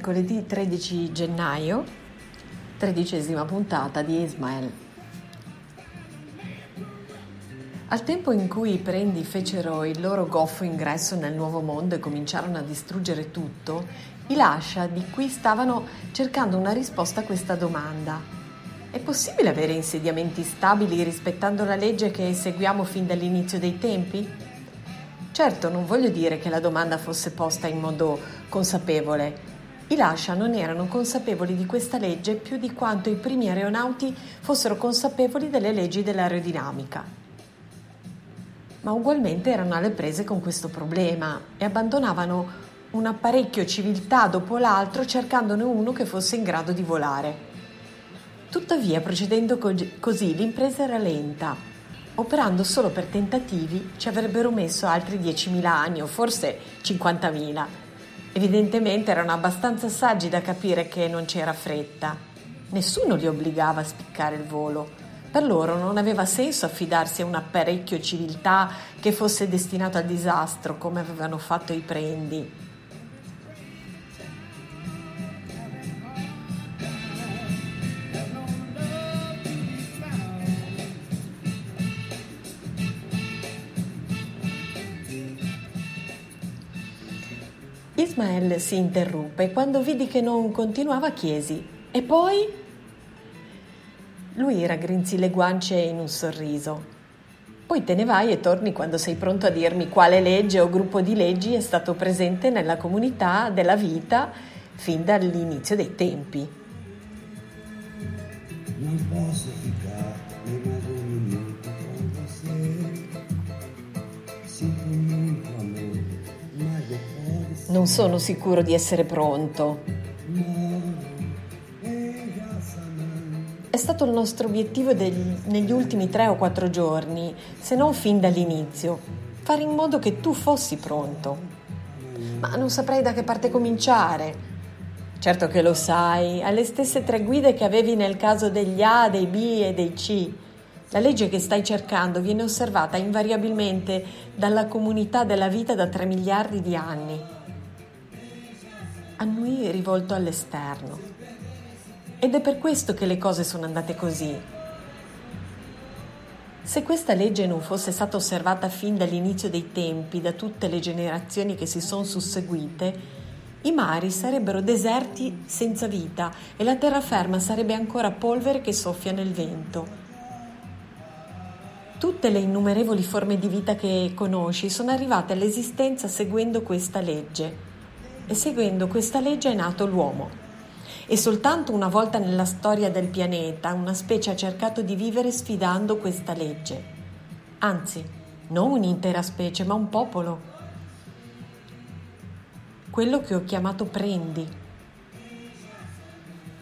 Mercoledì 13 gennaio, tredicesima puntata di Ismael. Al tempo in cui i prendi fecero il loro goffo ingresso nel nuovo mondo e cominciarono a distruggere tutto, i Lascia di qui stavano cercando una risposta a questa domanda. È possibile avere insediamenti stabili rispettando la legge che seguiamo fin dall'inizio dei tempi? Certo, non voglio dire che la domanda fosse posta in modo consapevole. I Lascia non erano consapevoli di questa legge più di quanto i primi aeronauti fossero consapevoli delle leggi dell'aerodinamica. Ma ugualmente erano alle prese con questo problema e abbandonavano un apparecchio civiltà dopo l'altro cercandone uno che fosse in grado di volare. Tuttavia, procedendo così, l'impresa era lenta operando solo per tentativi ci avrebbero messo altri 10.000 anni o forse 50.000. Evidentemente erano abbastanza saggi da capire che non c'era fretta. Nessuno li obbligava a spiccare il volo. Per loro non aveva senso affidarsi a un apparecchio civiltà che fosse destinato al disastro come avevano fatto i prendi. Ismael si interruppe e quando vidi che non continuava chiesi: E poi? Lui raggrinzì le guance in un sorriso. Poi te ne vai e torni quando sei pronto a dirmi quale legge o gruppo di leggi è stato presente nella comunità della vita fin dall'inizio dei tempi. Non posso ficar nemmeno non sono sicuro di essere pronto. È stato il nostro obiettivo degli, negli ultimi tre o quattro giorni, se non fin dall'inizio, fare in modo che tu fossi pronto. Ma non saprei da che parte cominciare. Certo che lo sai, alle stesse tre guide che avevi nel caso degli A, dei B e dei C. La legge che stai cercando viene osservata invariabilmente dalla comunità della vita da 3 miliardi di anni annui rivolto all'esterno. Ed è per questo che le cose sono andate così. Se questa legge non fosse stata osservata fin dall'inizio dei tempi da tutte le generazioni che si sono susseguite, i mari sarebbero deserti senza vita e la terraferma sarebbe ancora polvere che soffia nel vento. Tutte le innumerevoli forme di vita che conosci sono arrivate all'esistenza seguendo questa legge e seguendo questa legge è nato l'uomo. E soltanto una volta nella storia del pianeta una specie ha cercato di vivere sfidando questa legge. Anzi, non un'intera specie, ma un popolo. Quello che ho chiamato prendi.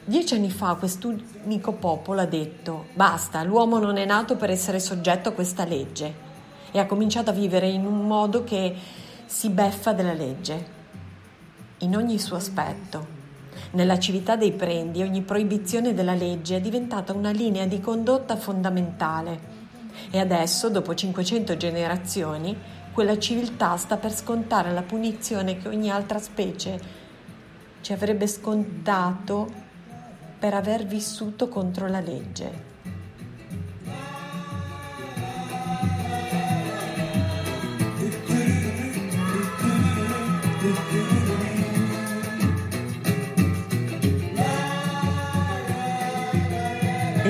Dieci anni fa quest'unico popolo ha detto basta, l'uomo non è nato per essere soggetto a questa legge e ha cominciato a vivere in un modo che si beffa della legge in ogni suo aspetto. Nella civiltà dei prendi ogni proibizione della legge è diventata una linea di condotta fondamentale e adesso, dopo 500 generazioni, quella civiltà sta per scontare la punizione che ogni altra specie ci avrebbe scontato per aver vissuto contro la legge.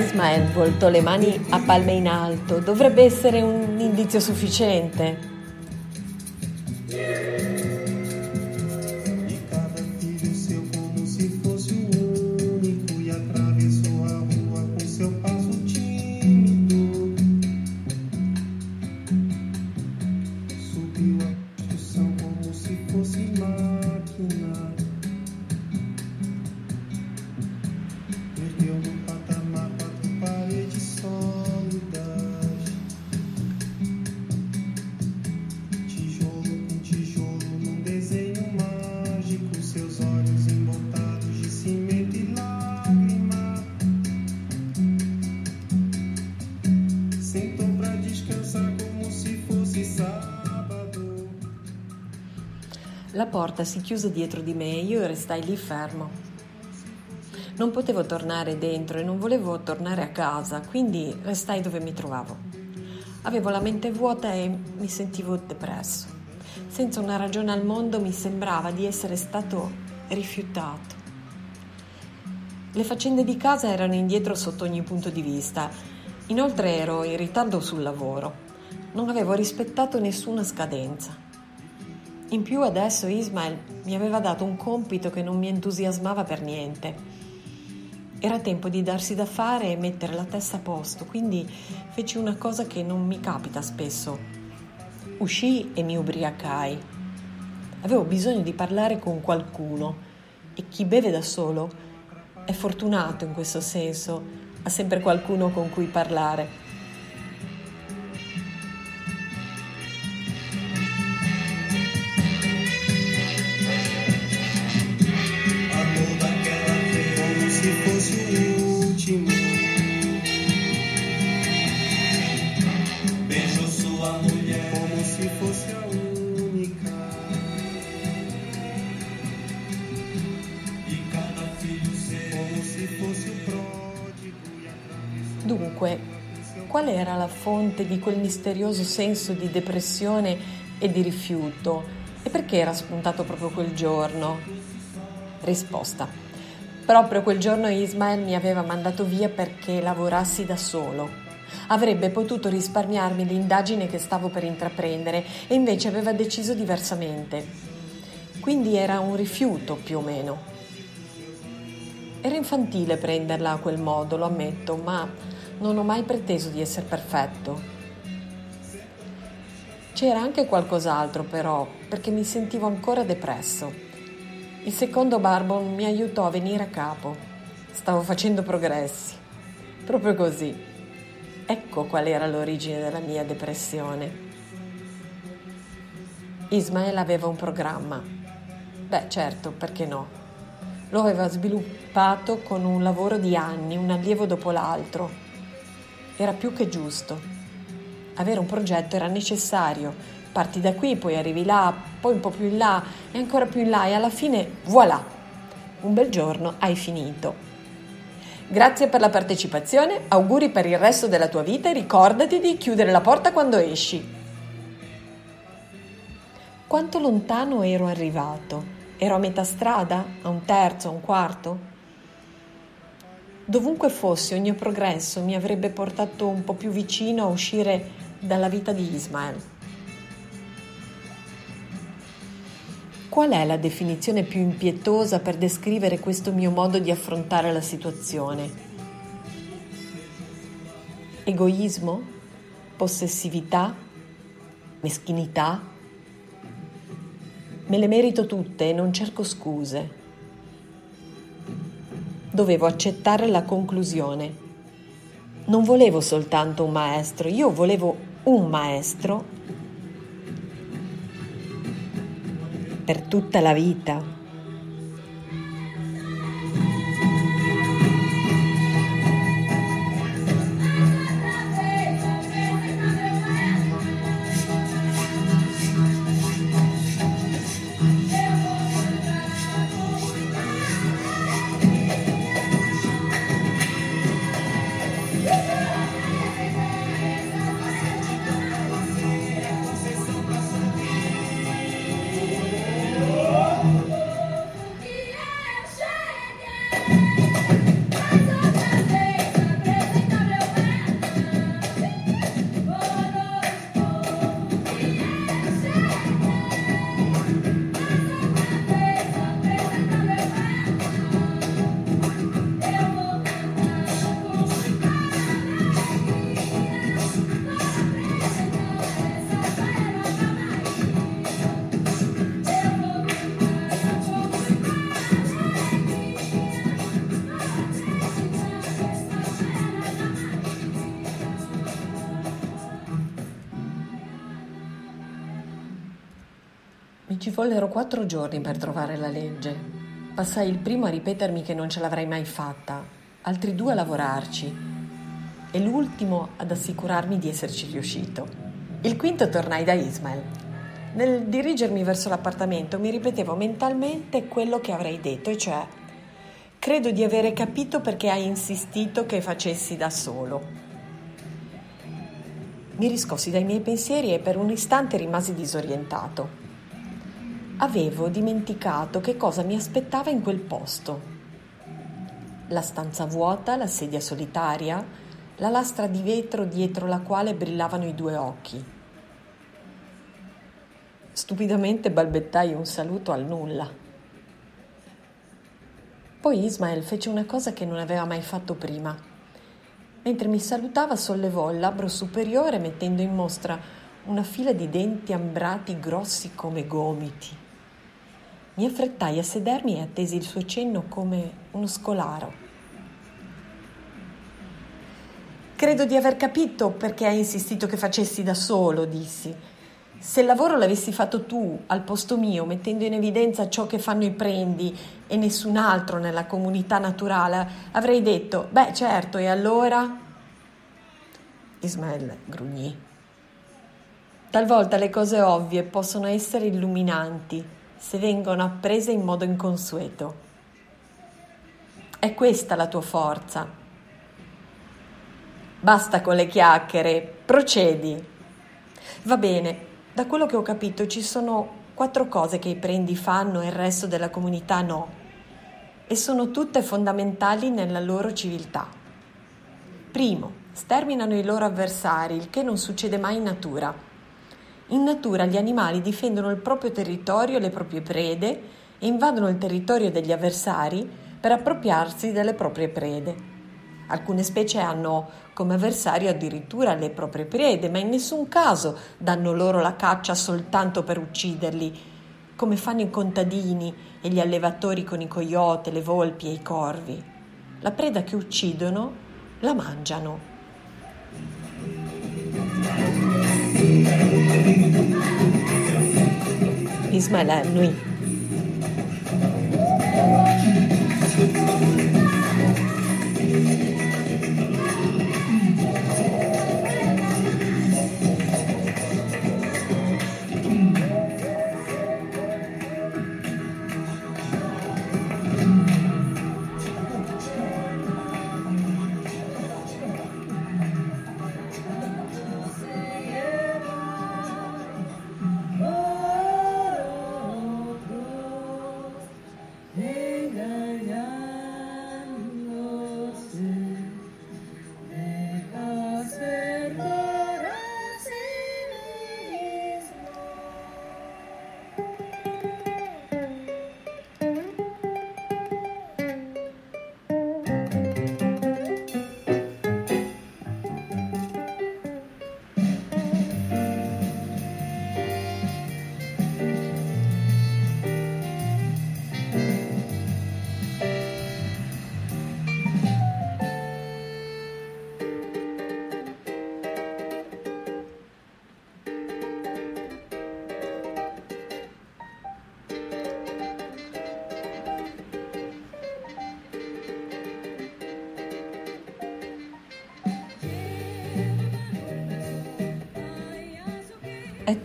Ismael voltò le mani a palme in alto. Dovrebbe essere un indizio sufficiente. Porta si chiuse dietro di me e io restai lì fermo. Non potevo tornare dentro e non volevo tornare a casa, quindi restai dove mi trovavo. Avevo la mente vuota e mi sentivo depresso. Senza una ragione al mondo mi sembrava di essere stato rifiutato. Le faccende di casa erano indietro sotto ogni punto di vista. Inoltre ero in ritardo sul lavoro. Non avevo rispettato nessuna scadenza. In più adesso Ismael mi aveva dato un compito che non mi entusiasmava per niente. Era tempo di darsi da fare e mettere la testa a posto, quindi feci una cosa che non mi capita spesso. Uscii e mi ubriacai. Avevo bisogno di parlare con qualcuno e chi beve da solo è fortunato in questo senso, ha sempre qualcuno con cui parlare. Dunque, qual era la fonte di quel misterioso senso di depressione e di rifiuto? E perché era spuntato proprio quel giorno? Risposta. Proprio quel giorno Ismael mi aveva mandato via perché lavorassi da solo. Avrebbe potuto risparmiarmi l'indagine che stavo per intraprendere e invece aveva deciso diversamente. Quindi era un rifiuto più o meno. Era infantile prenderla a quel modo, lo ammetto, ma non ho mai preteso di essere perfetto. C'era anche qualcos'altro però, perché mi sentivo ancora depresso. Il secondo Barbon mi aiutò a venire a capo. Stavo facendo progressi. Proprio così. Ecco qual era l'origine della mia depressione. Ismael aveva un programma. Beh, certo, perché no? Lo aveva sviluppato con un lavoro di anni, un allievo dopo l'altro era più che giusto. Avere un progetto era necessario. Parti da qui, poi arrivi là, poi un po' più in là e ancora più in là e alla fine, voilà! Un bel giorno hai finito. Grazie per la partecipazione, auguri per il resto della tua vita e ricordati di chiudere la porta quando esci. Quanto lontano ero arrivato? Ero a metà strada? A un terzo? A un quarto? Dovunque fossi, ogni progresso mi avrebbe portato un po' più vicino a uscire dalla vita di Ismael. Qual è la definizione più impietosa per descrivere questo mio modo di affrontare la situazione? Egoismo? Possessività? Meschinità? Me le merito tutte e non cerco scuse dovevo accettare la conclusione. Non volevo soltanto un maestro, io volevo un maestro per tutta la vita. Vollero quattro giorni per trovare la legge. Passai il primo a ripetermi che non ce l'avrei mai fatta, altri due a lavorarci e l'ultimo ad assicurarmi di esserci riuscito. Il quinto tornai da Ismael. Nel dirigermi verso l'appartamento mi ripetevo mentalmente quello che avrei detto, e cioè credo di avere capito perché hai insistito che facessi da solo. Mi riscossi dai miei pensieri e per un istante rimasi disorientato. Avevo dimenticato che cosa mi aspettava in quel posto. La stanza vuota, la sedia solitaria, la lastra di vetro dietro la quale brillavano i due occhi Stupidamente balbettai un saluto al nulla. Poi Ismael fece una cosa che non aveva mai fatto prima. Mentre mi salutava sollevò il labbro superiore mettendo in mostra una fila di denti ambrati grossi come gomiti. Mi affrettai a sedermi e attesi il suo cenno come uno scolaro. Credo di aver capito perché hai insistito che facessi da solo, dissi se il lavoro l'avessi fatto tu al posto mio, mettendo in evidenza ciò che fanno i prendi e nessun altro nella comunità naturale, avrei detto, beh certo, e allora? Ismael grugnì. Talvolta le cose ovvie possono essere illuminanti se vengono apprese in modo inconsueto. È questa la tua forza. Basta con le chiacchiere, procedi. Va bene, da quello che ho capito ci sono quattro cose che i prendi fanno e il resto della comunità no, e sono tutte fondamentali nella loro civiltà. Primo, sterminano i loro avversari, il che non succede mai in natura. In natura gli animali difendono il proprio territorio e le proprie prede e invadono il territorio degli avversari per appropriarsi delle proprie prede. Alcune specie hanno come avversario addirittura le proprie prede, ma in nessun caso danno loro la caccia soltanto per ucciderli, come fanno i contadini e gli allevatori con i coyote, le volpi e i corvi. La preda che uccidono la mangiano. Ismail annui.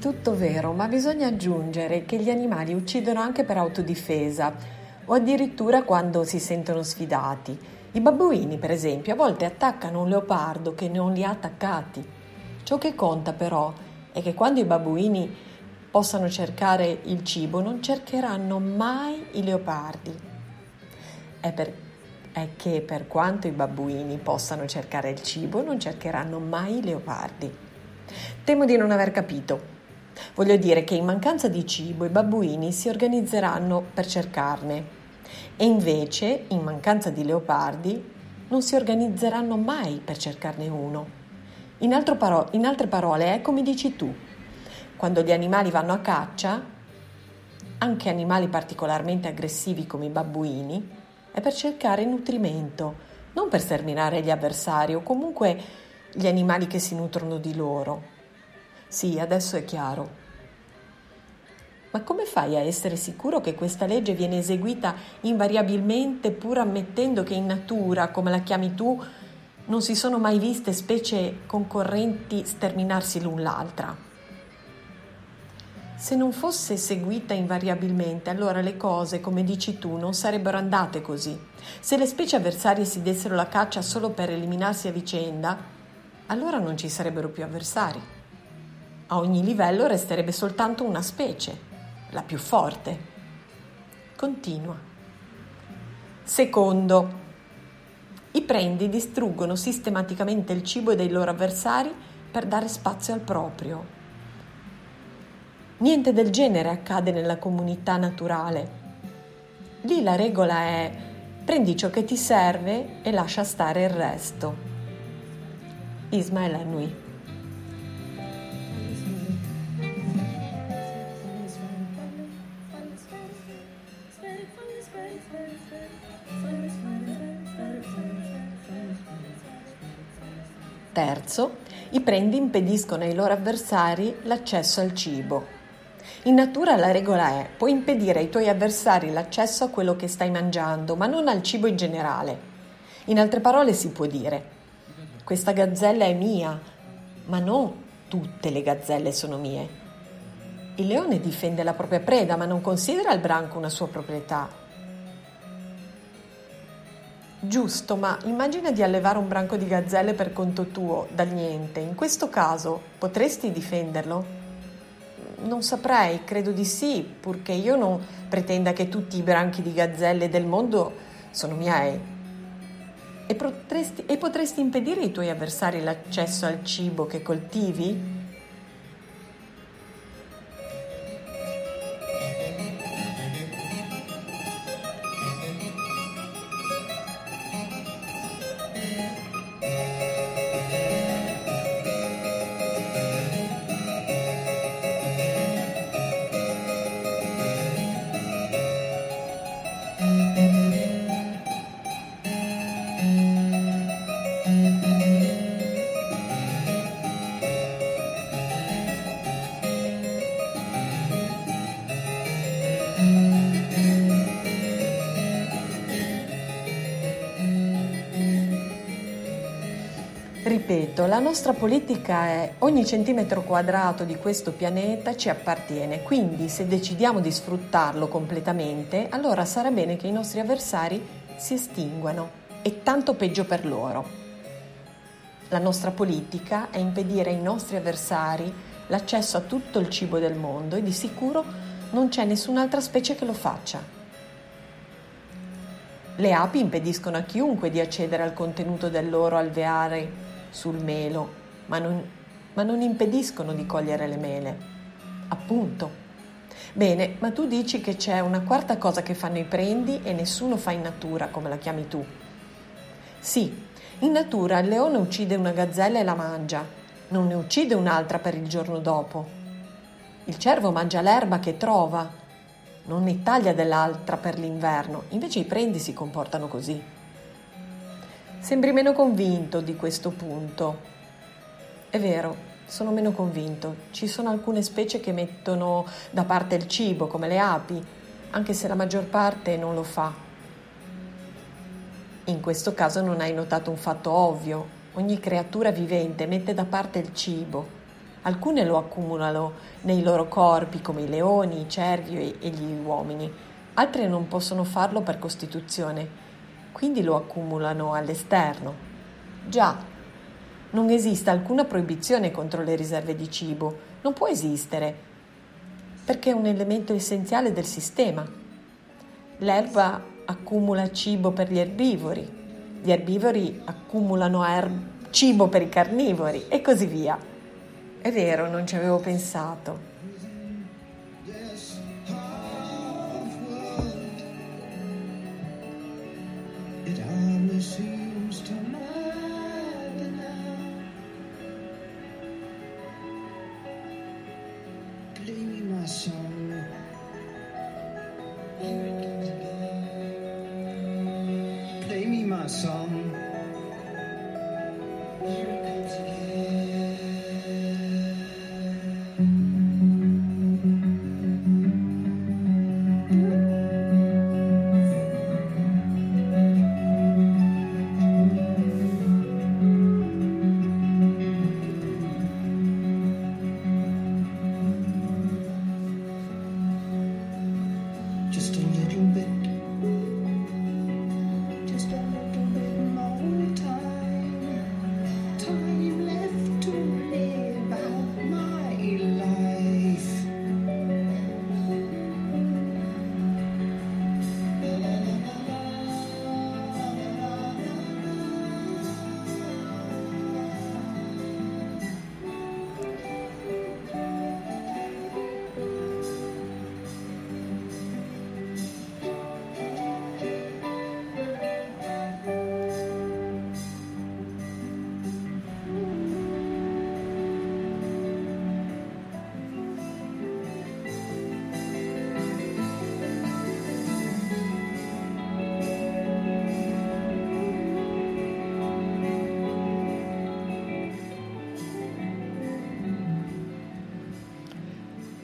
Tutto vero, ma bisogna aggiungere che gli animali uccidono anche per autodifesa o addirittura quando si sentono sfidati. I babbuini, per esempio, a volte attaccano un leopardo che non li ha attaccati. Ciò che conta però è che quando i babbuini possano cercare il cibo non cercheranno mai i leopardi. È, per, è che per quanto i babbuini possano cercare il cibo non cercheranno mai i leopardi. Temo di non aver capito. Voglio dire che in mancanza di cibo i babbuini si organizzeranno per cercarne e invece, in mancanza di leopardi, non si organizzeranno mai per cercarne uno. In, paro- in altre parole, è come dici tu, quando gli animali vanno a caccia, anche animali particolarmente aggressivi come i babbuini, è per cercare nutrimento, non per sterminare gli avversari o comunque gli animali che si nutrono di loro. Sì, adesso è chiaro. Ma come fai a essere sicuro che questa legge viene eseguita invariabilmente pur ammettendo che in natura, come la chiami tu, non si sono mai viste specie concorrenti sterminarsi l'un l'altra? Se non fosse seguita invariabilmente, allora le cose, come dici tu, non sarebbero andate così. Se le specie avversarie si dessero la caccia solo per eliminarsi a vicenda, allora non ci sarebbero più avversari. A ogni livello resterebbe soltanto una specie, la più forte. Continua. Secondo, i prendi distruggono sistematicamente il cibo dei loro avversari per dare spazio al proprio. Niente del genere accade nella comunità naturale. Lì la regola è prendi ciò che ti serve e lascia stare il resto. Ismael Anui Terzo, i prendi impediscono ai loro avversari l'accesso al cibo. In natura la regola è, puoi impedire ai tuoi avversari l'accesso a quello che stai mangiando, ma non al cibo in generale. In altre parole si può dire, questa gazzella è mia, ma non tutte le gazzelle sono mie. Il leone difende la propria preda, ma non considera il branco una sua proprietà. Giusto, ma immagina di allevare un branco di gazzelle per conto tuo, dal niente. In questo caso potresti difenderlo? Non saprei, credo di sì, purché io non pretenda che tutti i branchi di gazzelle del mondo sono miei. E potresti, e potresti impedire ai tuoi avversari l'accesso al cibo che coltivi? Ripeto, la nostra politica è ogni centimetro quadrato di questo pianeta ci appartiene, quindi se decidiamo di sfruttarlo completamente, allora sarà bene che i nostri avversari si estinguano e tanto peggio per loro. La nostra politica è impedire ai nostri avversari l'accesso a tutto il cibo del mondo e di sicuro non c'è nessun'altra specie che lo faccia. Le api impediscono a chiunque di accedere al contenuto del loro alveare sul melo, ma non, ma non impediscono di cogliere le mele. Appunto. Bene, ma tu dici che c'è una quarta cosa che fanno i prendi e nessuno fa in natura, come la chiami tu. Sì, in natura il leone uccide una gazzella e la mangia, non ne uccide un'altra per il giorno dopo. Il cervo mangia l'erba che trova, non ne taglia dell'altra per l'inverno, invece i prendi si comportano così. Sembri meno convinto di questo punto. È vero, sono meno convinto. Ci sono alcune specie che mettono da parte il cibo, come le api, anche se la maggior parte non lo fa. In questo caso non hai notato un fatto ovvio. Ogni creatura vivente mette da parte il cibo. Alcune lo accumulano nei loro corpi, come i leoni, i cervi e gli uomini. Altre non possono farlo per costituzione quindi lo accumulano all'esterno. Già, non esiste alcuna proibizione contro le riserve di cibo, non può esistere, perché è un elemento essenziale del sistema. L'erba accumula cibo per gli erbivori, gli erbivori accumulano erb- cibo per i carnivori e così via. È vero, non ci avevo pensato. see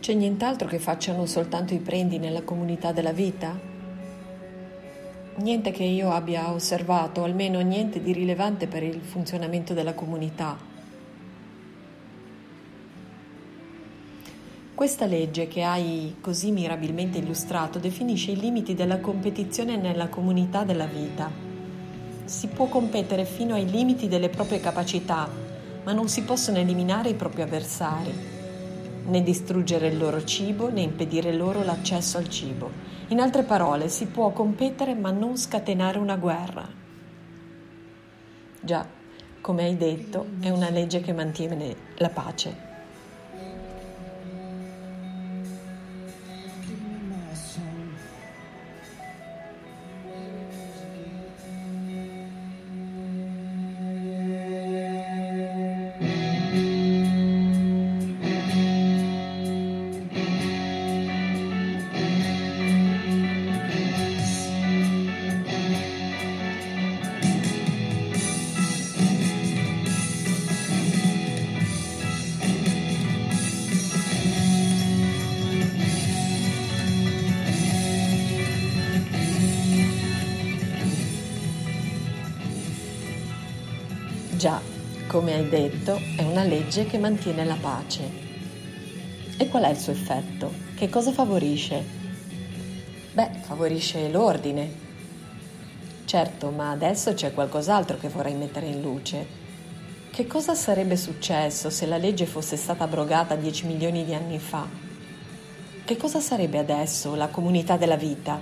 C'è nient'altro che facciano soltanto i prendi nella comunità della vita? Niente che io abbia osservato, almeno niente di rilevante per il funzionamento della comunità. Questa legge che hai così mirabilmente illustrato definisce i limiti della competizione nella comunità della vita. Si può competere fino ai limiti delle proprie capacità, ma non si possono eliminare i propri avversari né distruggere il loro cibo né impedire loro l'accesso al cibo. In altre parole, si può competere ma non scatenare una guerra. Già, come hai detto, è una legge che mantiene la pace. Legge che mantiene la pace. E qual è il suo effetto? Che cosa favorisce? Beh, favorisce l'ordine. Certo, ma adesso c'è qualcos'altro che vorrei mettere in luce. Che cosa sarebbe successo se la legge fosse stata abrogata 10 milioni di anni fa? Che cosa sarebbe adesso la comunità della vita?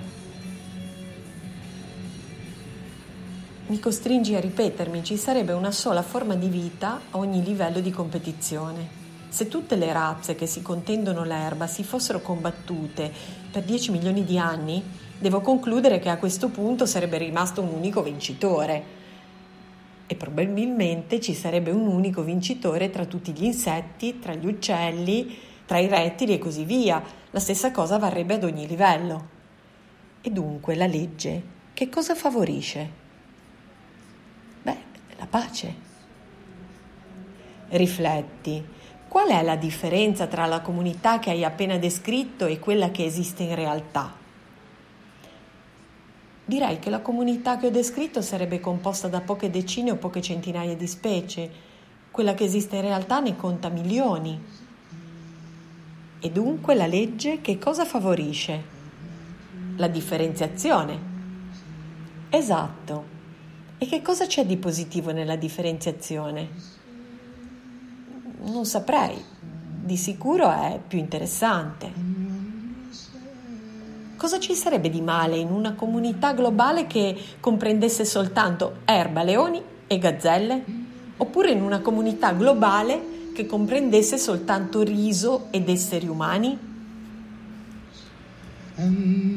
Mi costringi a ripetermi, ci sarebbe una sola forma di vita a ogni livello di competizione. Se tutte le razze che si contendono l'erba si fossero combattute per 10 milioni di anni, devo concludere che a questo punto sarebbe rimasto un unico vincitore. E probabilmente ci sarebbe un unico vincitore tra tutti gli insetti, tra gli uccelli, tra i rettili e così via. La stessa cosa varrebbe ad ogni livello. E dunque la legge che cosa favorisce? La pace. Rifletti, qual è la differenza tra la comunità che hai appena descritto e quella che esiste in realtà? Direi che la comunità che ho descritto sarebbe composta da poche decine o poche centinaia di specie, quella che esiste in realtà ne conta milioni. E dunque la legge che cosa favorisce? La differenziazione. Esatto. E che cosa c'è di positivo nella differenziazione? Non saprei, di sicuro è più interessante. Cosa ci sarebbe di male in una comunità globale che comprendesse soltanto erba, leoni e gazzelle? Oppure in una comunità globale che comprendesse soltanto riso ed esseri umani? love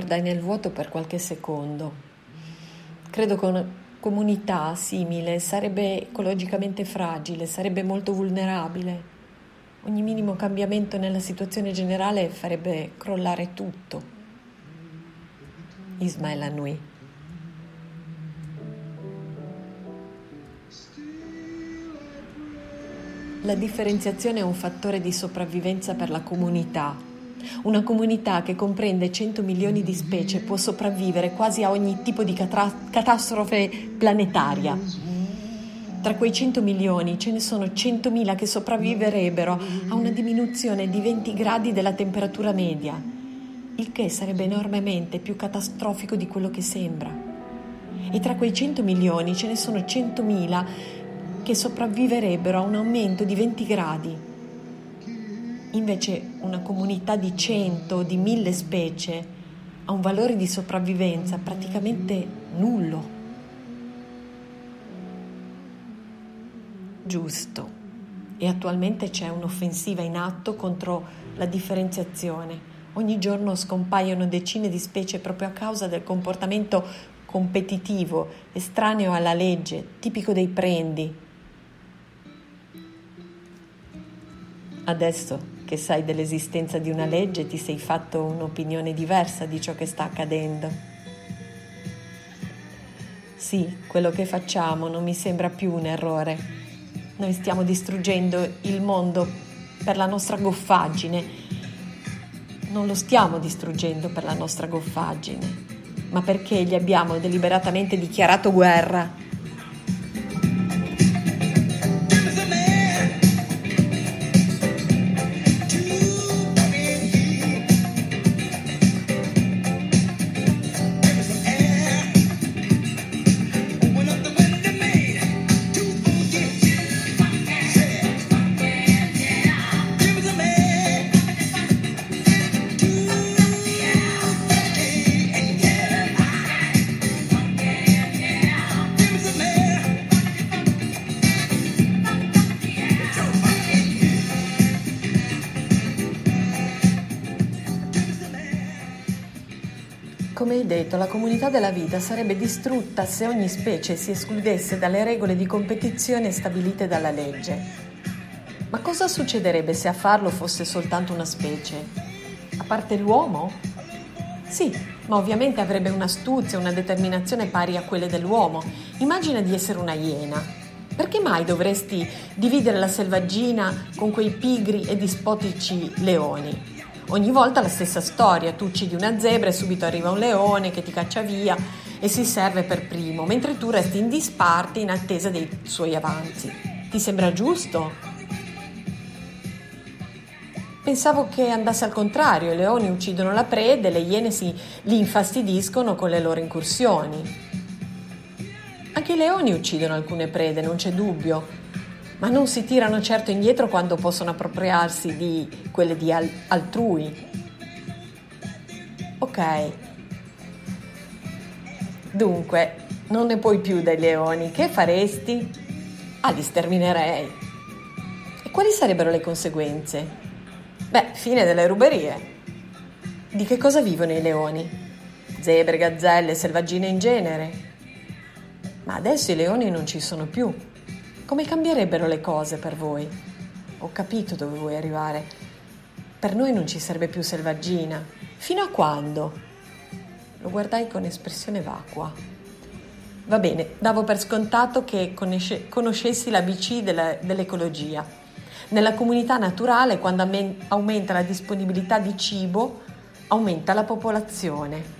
Guardai nel vuoto per qualche secondo. Credo che una comunità simile sarebbe ecologicamente fragile, sarebbe molto vulnerabile. Ogni minimo cambiamento nella situazione generale farebbe crollare tutto. Ismael annui. La differenziazione è un fattore di sopravvivenza per la comunità una comunità che comprende 100 milioni di specie può sopravvivere quasi a ogni tipo di catra- catastrofe planetaria. Tra quei 100 milioni ce ne sono 100.000 che sopravviverebbero a una diminuzione di 20 gradi della temperatura media, il che sarebbe enormemente più catastrofico di quello che sembra. E tra quei 100 milioni ce ne sono 100.000 che sopravviverebbero a un aumento di 20 gradi. Invece una comunità di 100 o di 1000 specie ha un valore di sopravvivenza praticamente nullo. giusto e attualmente c'è un'offensiva in atto contro la differenziazione. Ogni giorno scompaiono decine di specie proprio a causa del comportamento competitivo, estraneo alla legge, tipico dei prendi. Adesso che sai dell'esistenza di una legge ti sei fatto un'opinione diversa di ciò che sta accadendo. Sì, quello che facciamo non mi sembra più un errore noi stiamo distruggendo il mondo per la nostra goffaggine. Non lo stiamo distruggendo per la nostra goffaggine, ma perché gli abbiamo deliberatamente dichiarato guerra detto, la comunità della vita sarebbe distrutta se ogni specie si escludesse dalle regole di competizione stabilite dalla legge. Ma cosa succederebbe se a farlo fosse soltanto una specie? A parte l'uomo? Sì, ma ovviamente avrebbe un'astuzia, una determinazione pari a quelle dell'uomo. Immagina di essere una iena. Perché mai dovresti dividere la selvaggina con quei pigri e dispotici leoni? Ogni volta la stessa storia, tu uccidi una zebra e subito arriva un leone che ti caccia via e si serve per primo, mentre tu resti in disparte in attesa dei suoi avanzi. Ti sembra giusto? Pensavo che andasse al contrario, i leoni uccidono la preda e le iene si li infastidiscono con le loro incursioni. Anche i leoni uccidono alcune prede, non c'è dubbio, ma non si tirano certo indietro quando possono appropriarsi di quelle di al- altrui. Ok. Dunque, non ne puoi più dai leoni, che faresti? Ah, li sterminerei. E quali sarebbero le conseguenze? Beh, fine delle ruberie. Di che cosa vivono i leoni? Zebre, gazzelle, selvaggine in genere. Ma adesso i leoni non ci sono più. Come cambierebbero le cose per voi? Ho capito dove vuoi arrivare. Per noi non ci sarebbe più selvaggina. Fino a quando? Lo guardai con espressione vacua. Va bene, davo per scontato che conosce, conoscessi l'ABC della, dell'ecologia. Nella comunità naturale, quando aumenta la disponibilità di cibo, aumenta la popolazione.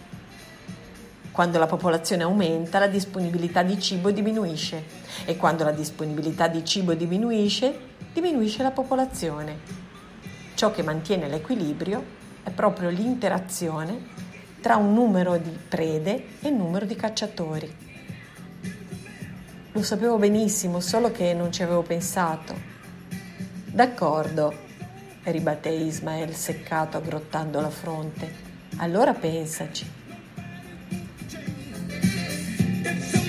Quando la popolazione aumenta, la disponibilità di cibo diminuisce e quando la disponibilità di cibo diminuisce, diminuisce la popolazione. Ciò che mantiene l'equilibrio è proprio l'interazione tra un numero di prede e un numero di cacciatori. Lo sapevo benissimo, solo che non ci avevo pensato. D'accordo, ribatté Ismael seccato aggrottando la fronte. Allora pensaci. It's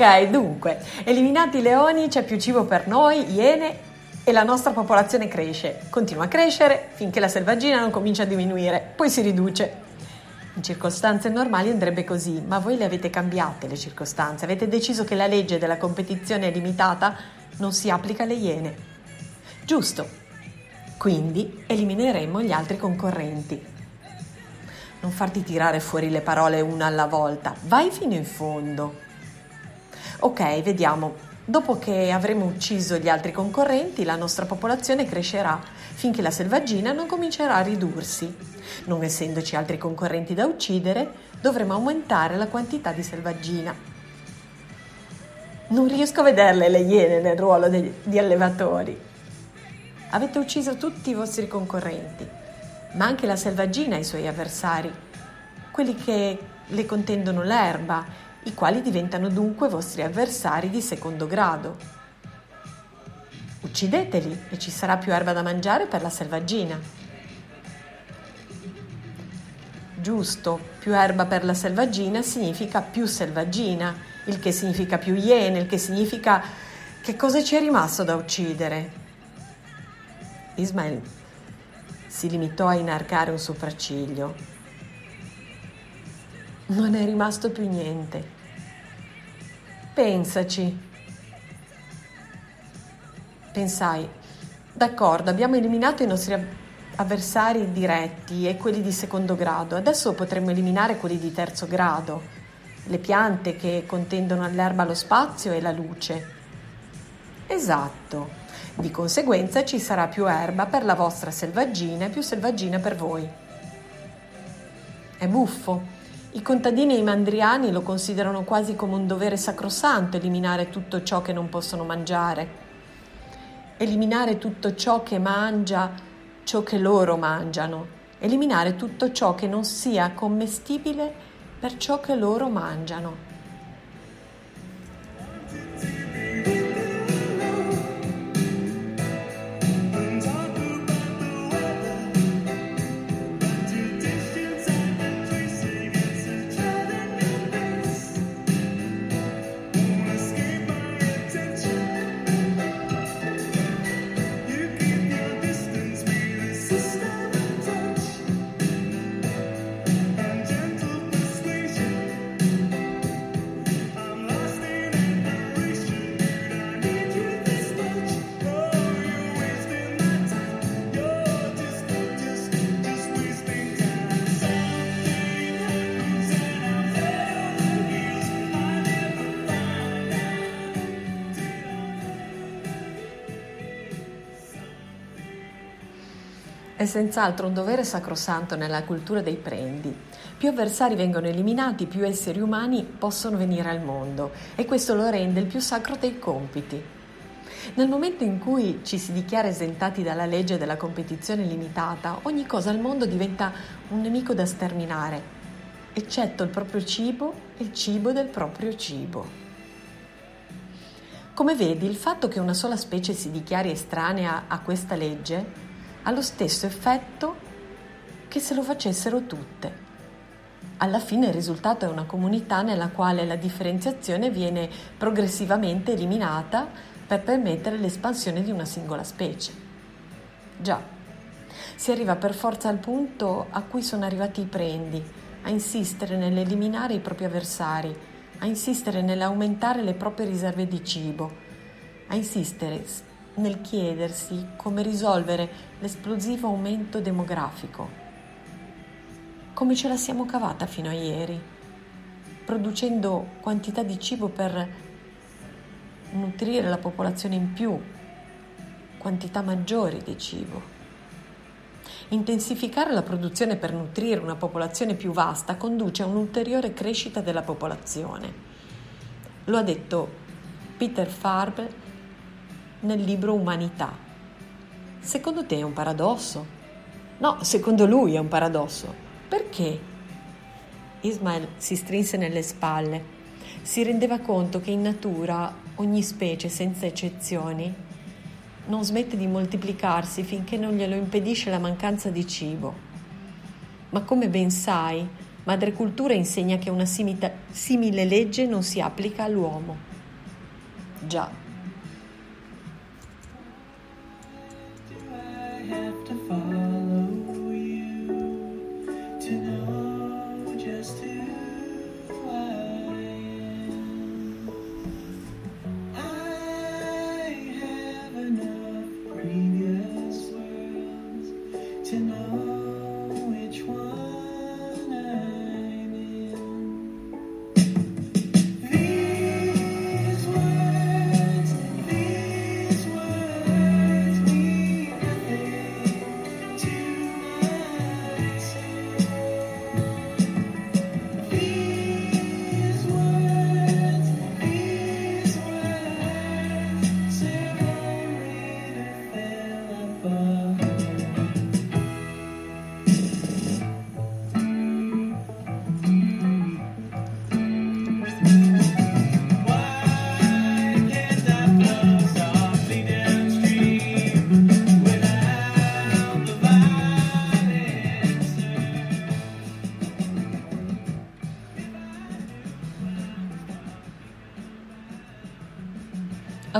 ok, dunque, eliminati i leoni c'è più cibo per noi, iene e la nostra popolazione cresce. Continua a crescere finché la selvaggina non comincia a diminuire, poi si riduce. In circostanze normali andrebbe così, ma voi le avete cambiate le circostanze, avete deciso che la legge della competizione limitata non si applica alle iene. Giusto. Quindi elimineremo gli altri concorrenti. Non farti tirare fuori le parole una alla volta, vai fino in fondo. Ok, vediamo. Dopo che avremo ucciso gli altri concorrenti, la nostra popolazione crescerà finché la selvaggina non comincerà a ridursi. Non essendoci altri concorrenti da uccidere, dovremo aumentare la quantità di selvaggina. Non riesco a vederle le iene nel ruolo de- di allevatori. Avete ucciso tutti i vostri concorrenti, ma anche la selvaggina ha i suoi avversari, quelli che le contendono l'erba, i quali diventano dunque vostri avversari di secondo grado. Uccideteli e ci sarà più erba da mangiare per la selvaggina. Giusto, più erba per la selvaggina significa più selvaggina, il che significa più iene, il che significa che cosa ci è rimasto da uccidere. Ismail si limitò a inarcare un sopracciglio. Non è rimasto più niente. Pensaci. Pensai, d'accordo, abbiamo eliminato i nostri avversari diretti e quelli di secondo grado. Adesso potremmo eliminare quelli di terzo grado, le piante che contendono all'erba lo spazio e la luce. Esatto. Di conseguenza ci sarà più erba per la vostra selvaggina e più selvaggina per voi. È buffo. I contadini e i mandriani lo considerano quasi come un dovere sacrosanto eliminare tutto ciò che non possono mangiare. Eliminare tutto ciò che mangia ciò che loro mangiano, eliminare tutto ciò che non sia commestibile per ciò che loro mangiano. Senz'altro un dovere sacrosanto nella cultura dei prendi. Più avversari vengono eliminati, più esseri umani possono venire al mondo e questo lo rende il più sacro dei compiti. Nel momento in cui ci si dichiara esentati dalla legge della competizione limitata, ogni cosa al mondo diventa un nemico da sterminare, eccetto il proprio cibo e il cibo del proprio cibo. Come vedi, il fatto che una sola specie si dichiari estranea a questa legge ha lo stesso effetto che se lo facessero tutte. Alla fine il risultato è una comunità nella quale la differenziazione viene progressivamente eliminata per permettere l'espansione di una singola specie. Già, si arriva per forza al punto a cui sono arrivati i prendi, a insistere nell'eliminare i propri avversari, a insistere nell'aumentare le proprie riserve di cibo, a insistere nel chiedersi come risolvere l'esplosivo aumento demografico. Come ce la siamo cavata fino a ieri, producendo quantità di cibo per nutrire la popolazione in più, quantità maggiori di cibo. Intensificare la produzione per nutrire una popolazione più vasta conduce a un'ulteriore crescita della popolazione. Lo ha detto Peter Farb nel libro Umanità. Secondo te è un paradosso? No, secondo lui è un paradosso. Perché? Ismael si strinse nelle spalle. Si rendeva conto che in natura ogni specie, senza eccezioni, non smette di moltiplicarsi finché non glielo impedisce la mancanza di cibo. Ma come ben sai, Madre Cultura insegna che una simile legge non si applica all'uomo. Già.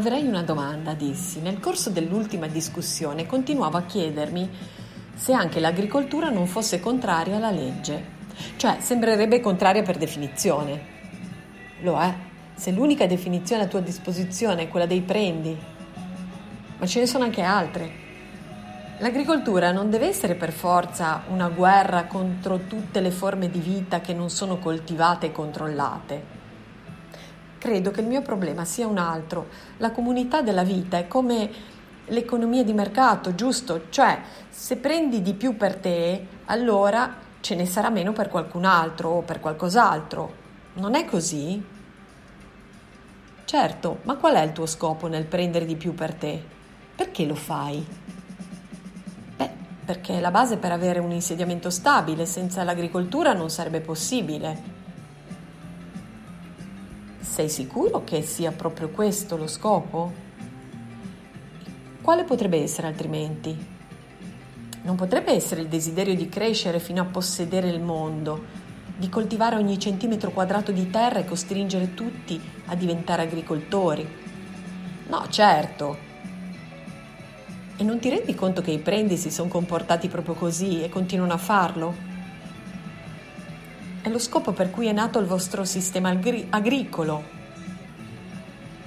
Avrei una domanda, dissi. Nel corso dell'ultima discussione continuavo a chiedermi se anche l'agricoltura non fosse contraria alla legge. Cioè, sembrerebbe contraria per definizione. Lo è, se l'unica definizione a tua disposizione è quella dei prendi. Ma ce ne sono anche altre. L'agricoltura non deve essere per forza una guerra contro tutte le forme di vita che non sono coltivate e controllate credo che il mio problema sia un altro. La comunità della vita è come l'economia di mercato, giusto? Cioè, se prendi di più per te, allora ce ne sarà meno per qualcun altro o per qualcos'altro. Non è così? Certo, ma qual è il tuo scopo nel prendere di più per te? Perché lo fai? Beh, perché è la base per avere un insediamento stabile, senza l'agricoltura non sarebbe possibile. Sei sicuro che sia proprio questo lo scopo? Quale potrebbe essere altrimenti? Non potrebbe essere il desiderio di crescere fino a possedere il mondo, di coltivare ogni centimetro quadrato di terra e costringere tutti a diventare agricoltori. No, certo. E non ti rendi conto che i prendi si sono comportati proprio così e continuano a farlo? È lo scopo per cui è nato il vostro sistema agri- agricolo.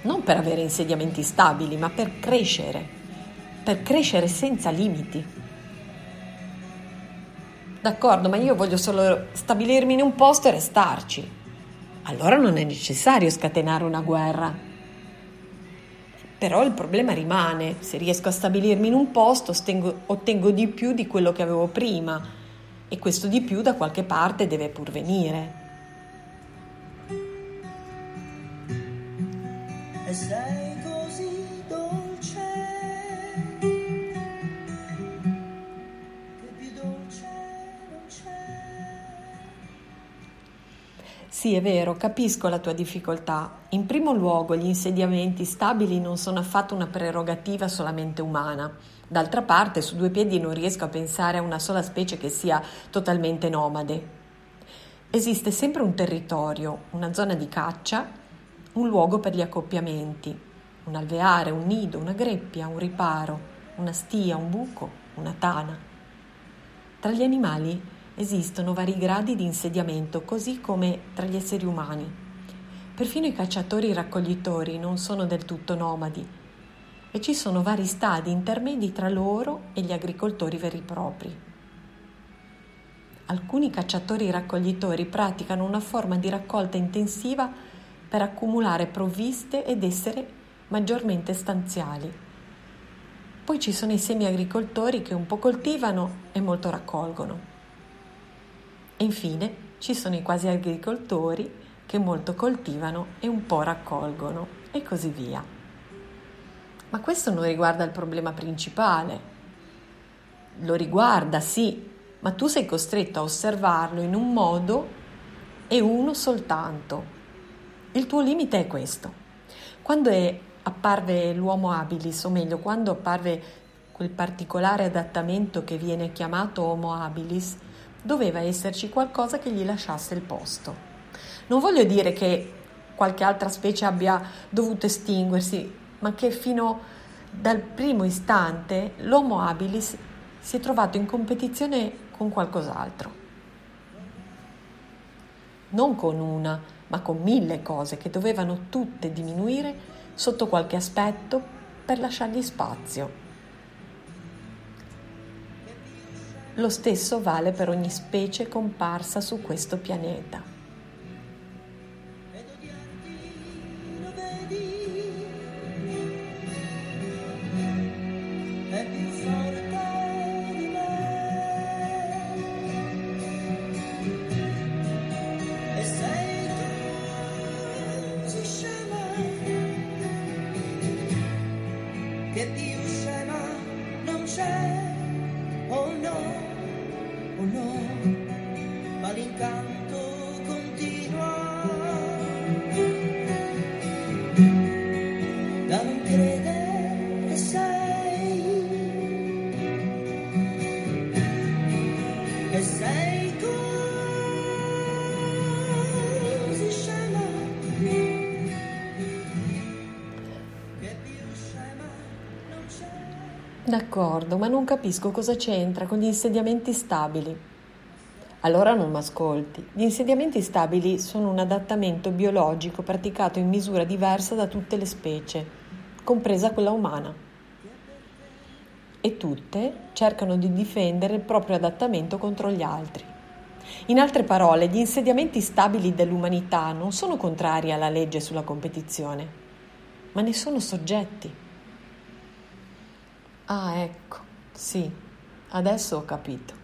Non per avere insediamenti stabili, ma per crescere, per crescere senza limiti. D'accordo, ma io voglio solo stabilirmi in un posto e restarci. Allora non è necessario scatenare una guerra. Però il problema rimane, se riesco a stabilirmi in un posto ottengo di più di quello che avevo prima e questo di più da qualche parte deve pur venire. E sei così dolce, che più dolce non c'è. Sì, è vero, capisco la tua difficoltà. In primo luogo, gli insediamenti stabili non sono affatto una prerogativa solamente umana D'altra parte, su due piedi non riesco a pensare a una sola specie che sia totalmente nomade. Esiste sempre un territorio, una zona di caccia, un luogo per gli accoppiamenti, un alveare, un nido, una greppia, un riparo, una stia, un buco, una tana. Tra gli animali esistono vari gradi di insediamento, così come tra gli esseri umani. Perfino i cacciatori raccoglitori non sono del tutto nomadi, e ci sono vari stadi intermedi tra loro e gli agricoltori veri e propri. Alcuni cacciatori raccoglitori praticano una forma di raccolta intensiva per accumulare provviste ed essere maggiormente stanziali. Poi ci sono i semi-agricoltori che un po' coltivano e molto raccolgono. E infine ci sono i quasi agricoltori che molto coltivano e un po' raccolgono e così via. Ma questo non riguarda il problema principale. Lo riguarda, sì, ma tu sei costretto a osservarlo in un modo e uno soltanto. Il tuo limite è questo. Quando è, apparve l'uomo habilis, o meglio, quando apparve quel particolare adattamento che viene chiamato Homo habilis, doveva esserci qualcosa che gli lasciasse il posto. Non voglio dire che qualche altra specie abbia dovuto estinguersi, ma che fino dal primo istante l'Homo habilis si è trovato in competizione con qualcos'altro. Non con una, ma con mille cose che dovevano tutte diminuire sotto qualche aspetto per lasciargli spazio. Lo stesso vale per ogni specie comparsa su questo pianeta. D'accordo, ma non capisco cosa c'entra con gli insediamenti stabili. Allora non mi ascolti. Gli insediamenti stabili sono un adattamento biologico praticato in misura diversa da tutte le specie, compresa quella umana. E tutte cercano di difendere il proprio adattamento contro gli altri. In altre parole, gli insediamenti stabili dell'umanità non sono contrari alla legge sulla competizione, ma ne sono soggetti. Ah, ecco, sì, adesso ho capito.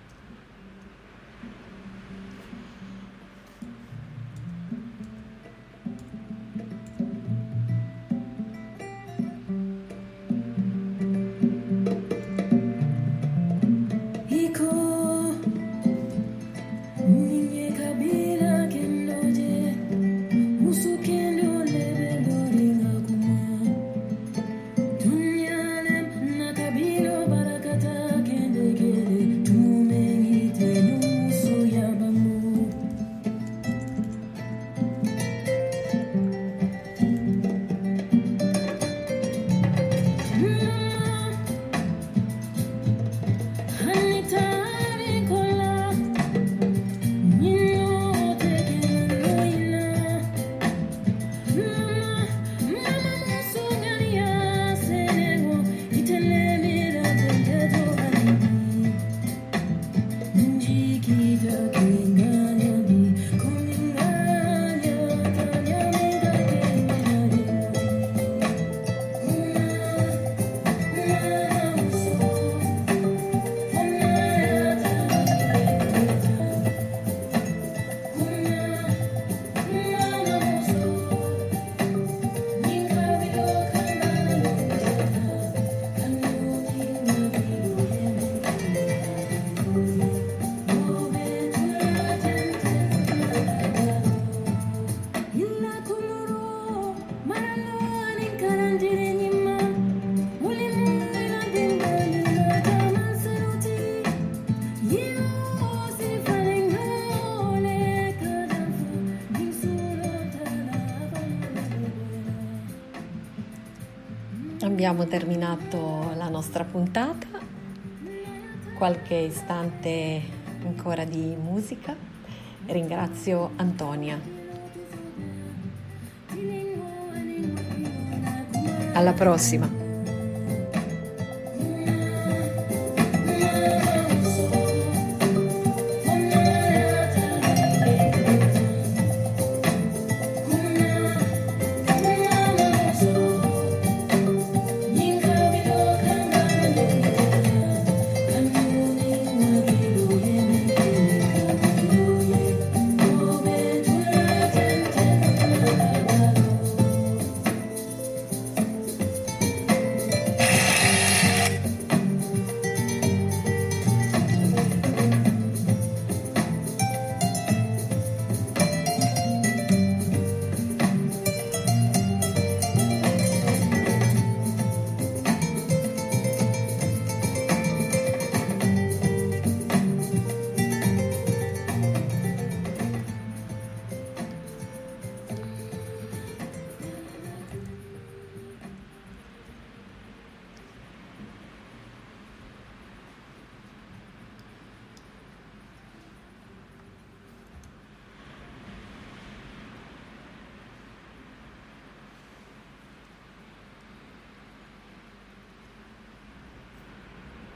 Abbiamo terminato la nostra puntata, qualche istante ancora di musica. Ringrazio Antonia. Alla prossima!